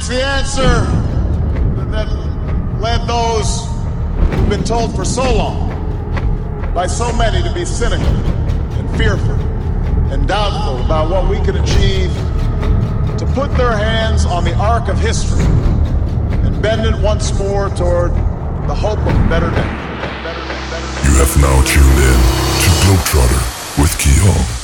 It's the answer that led those who've been told for so long by so many to be cynical and fearful and doubtful about what we could achieve to put their hands on the arc of history and bend it once more toward the hope of a better day. You have now tuned in to Globetrotter with Keon.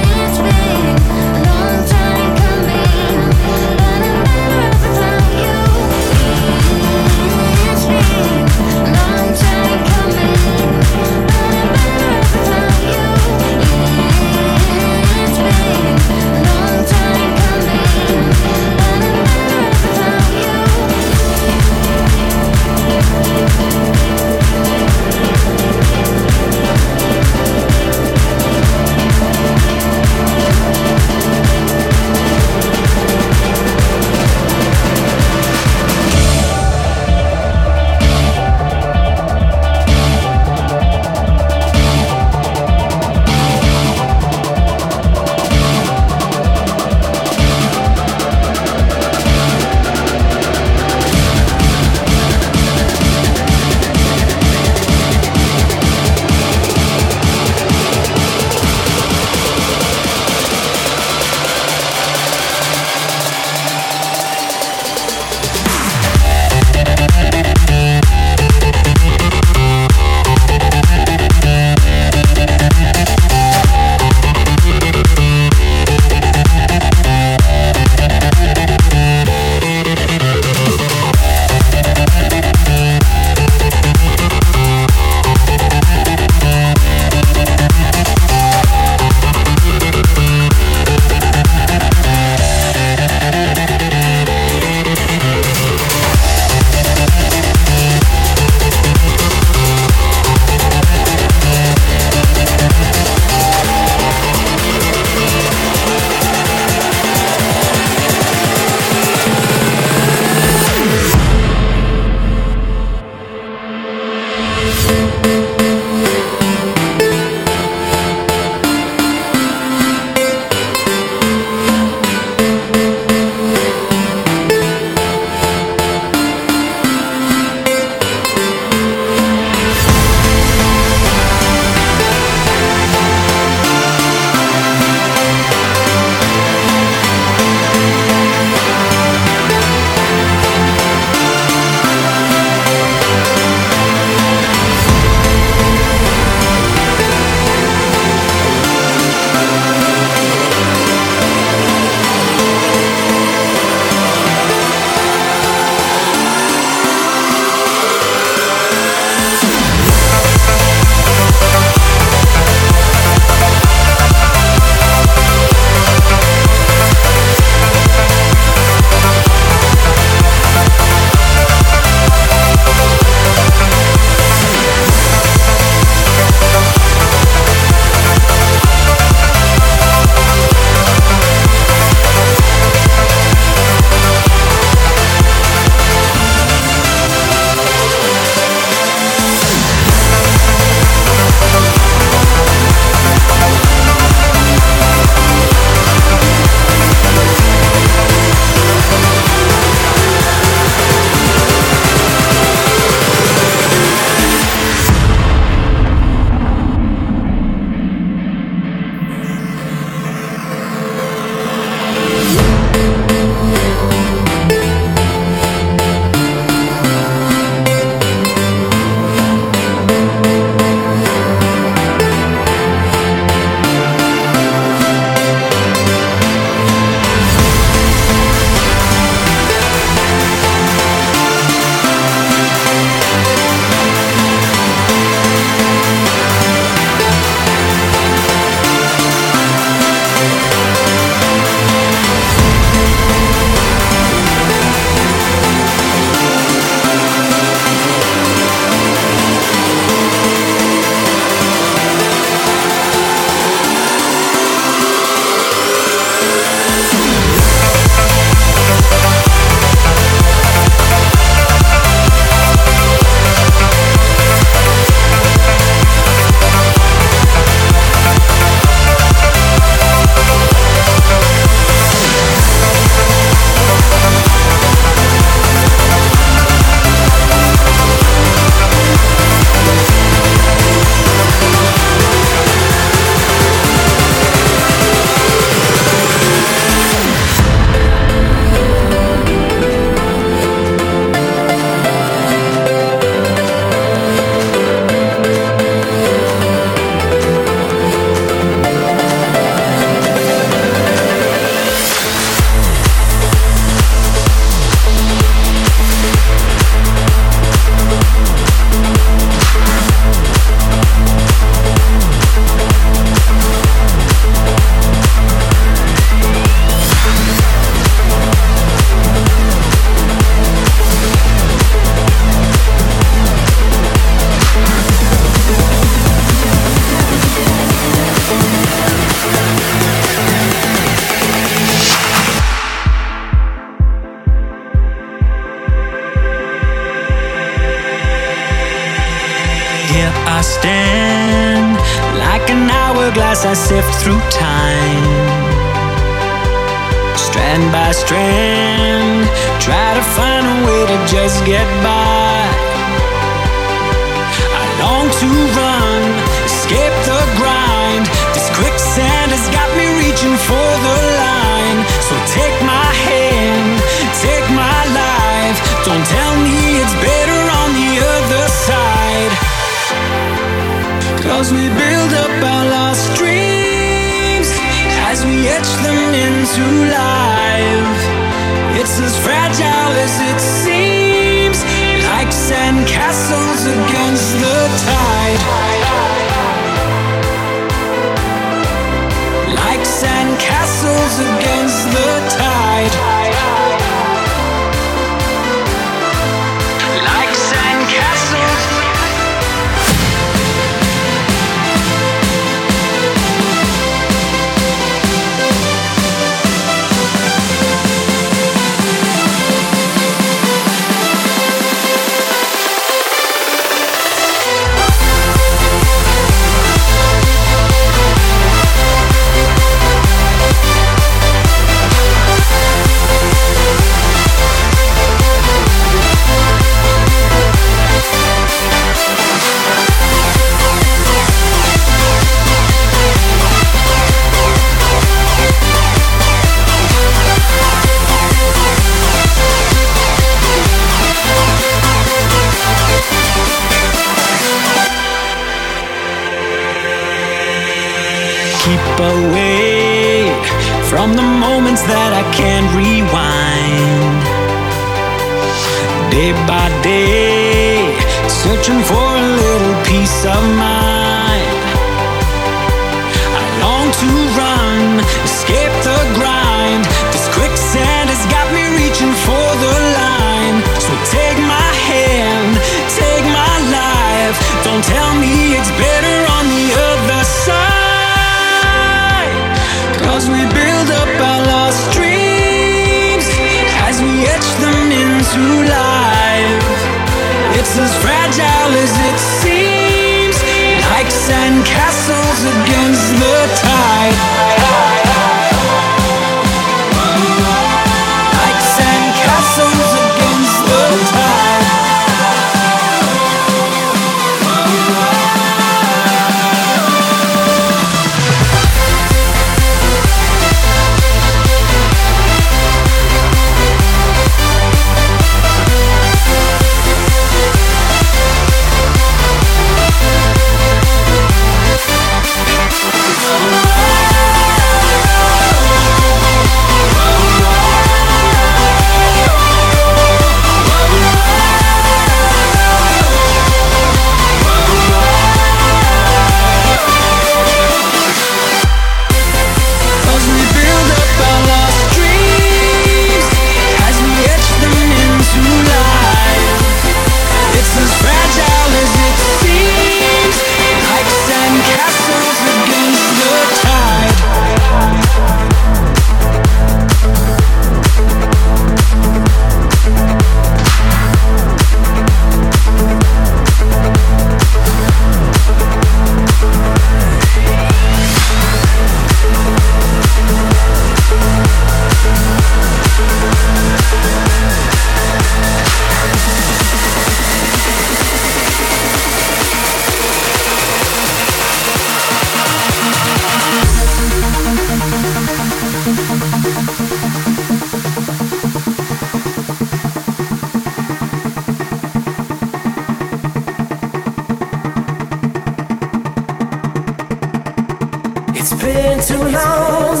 Been too long,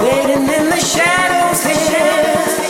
waiting in the shadows here.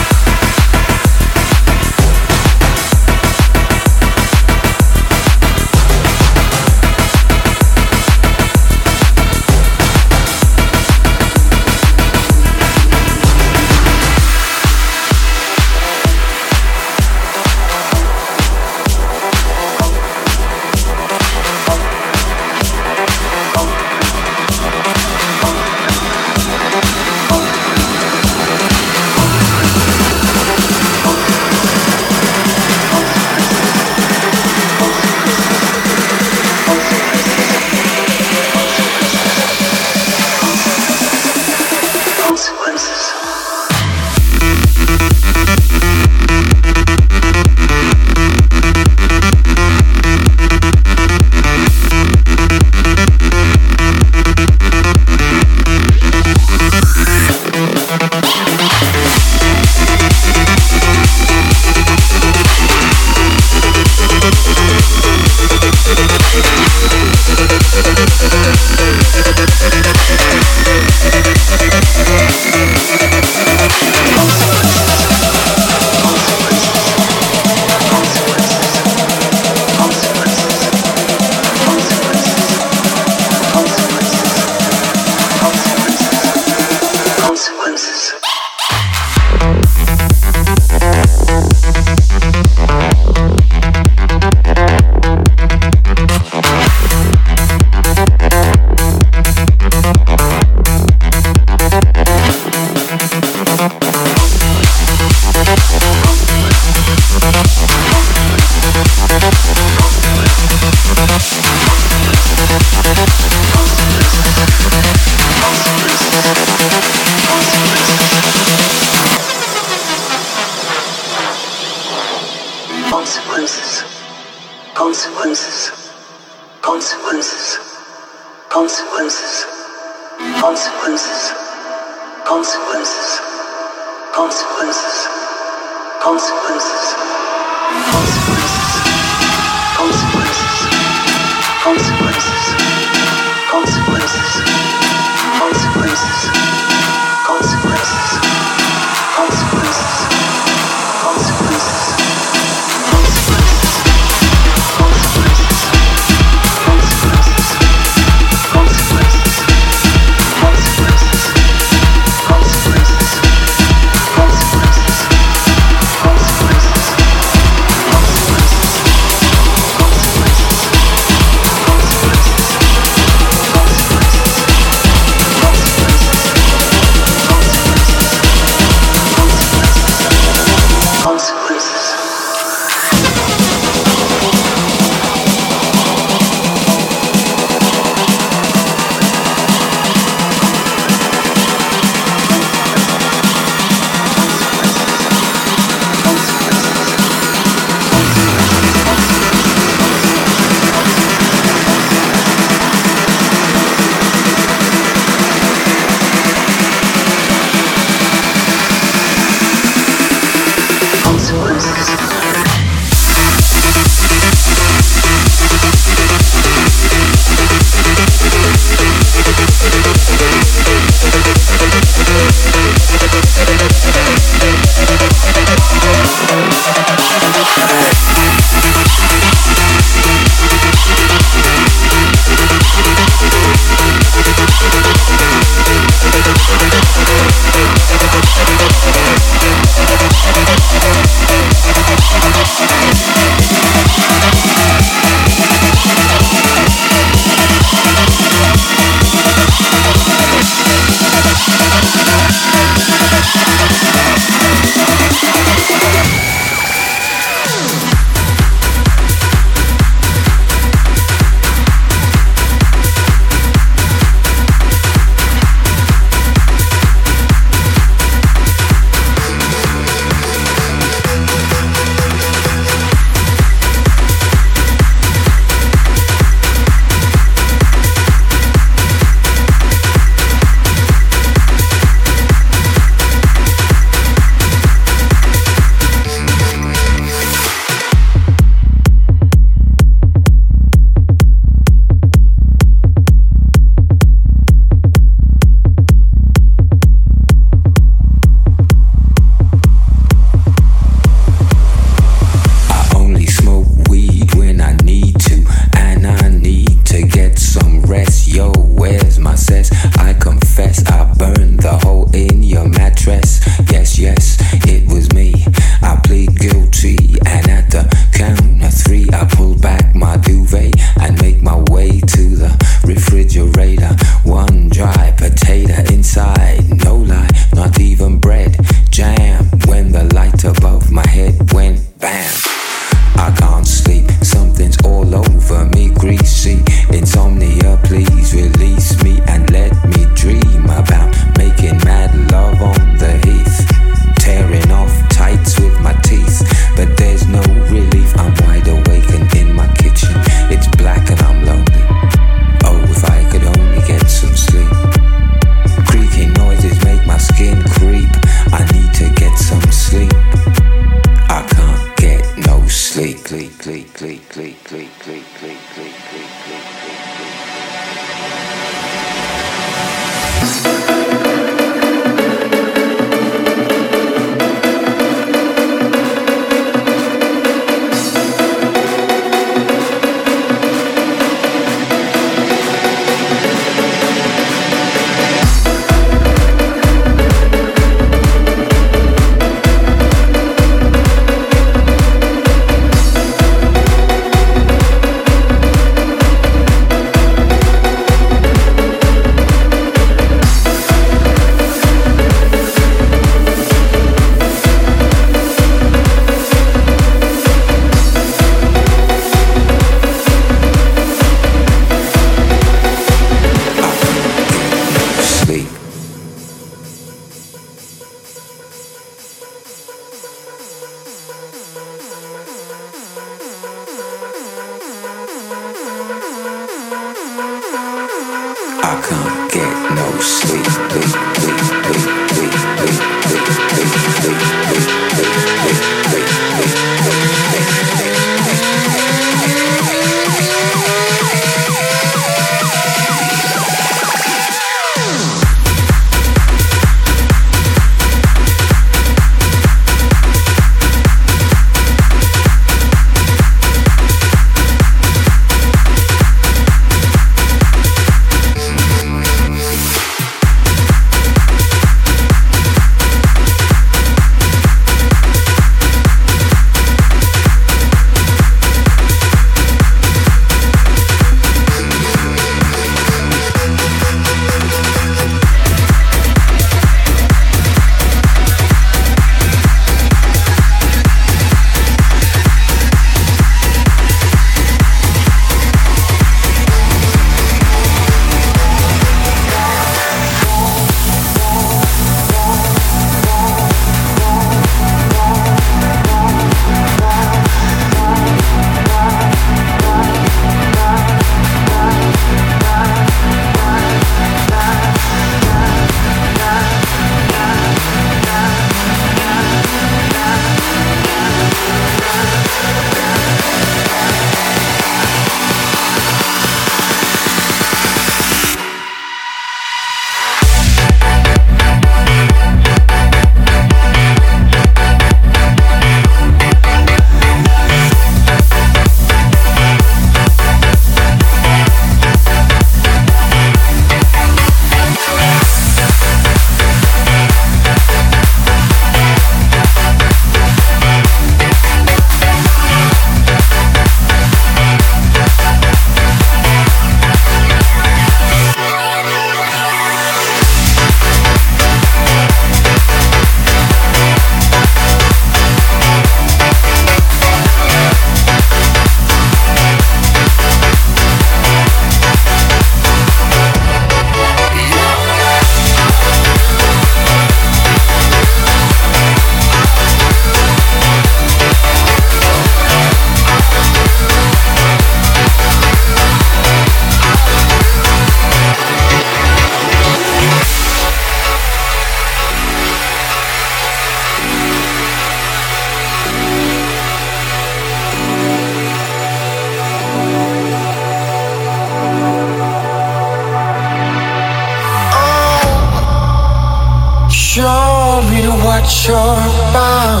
Show me what you're about,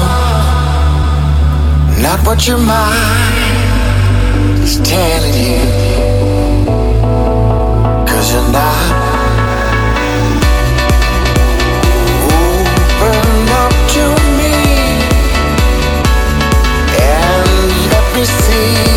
not what your mind is telling you. Cause you're not. Open up to me and let me see.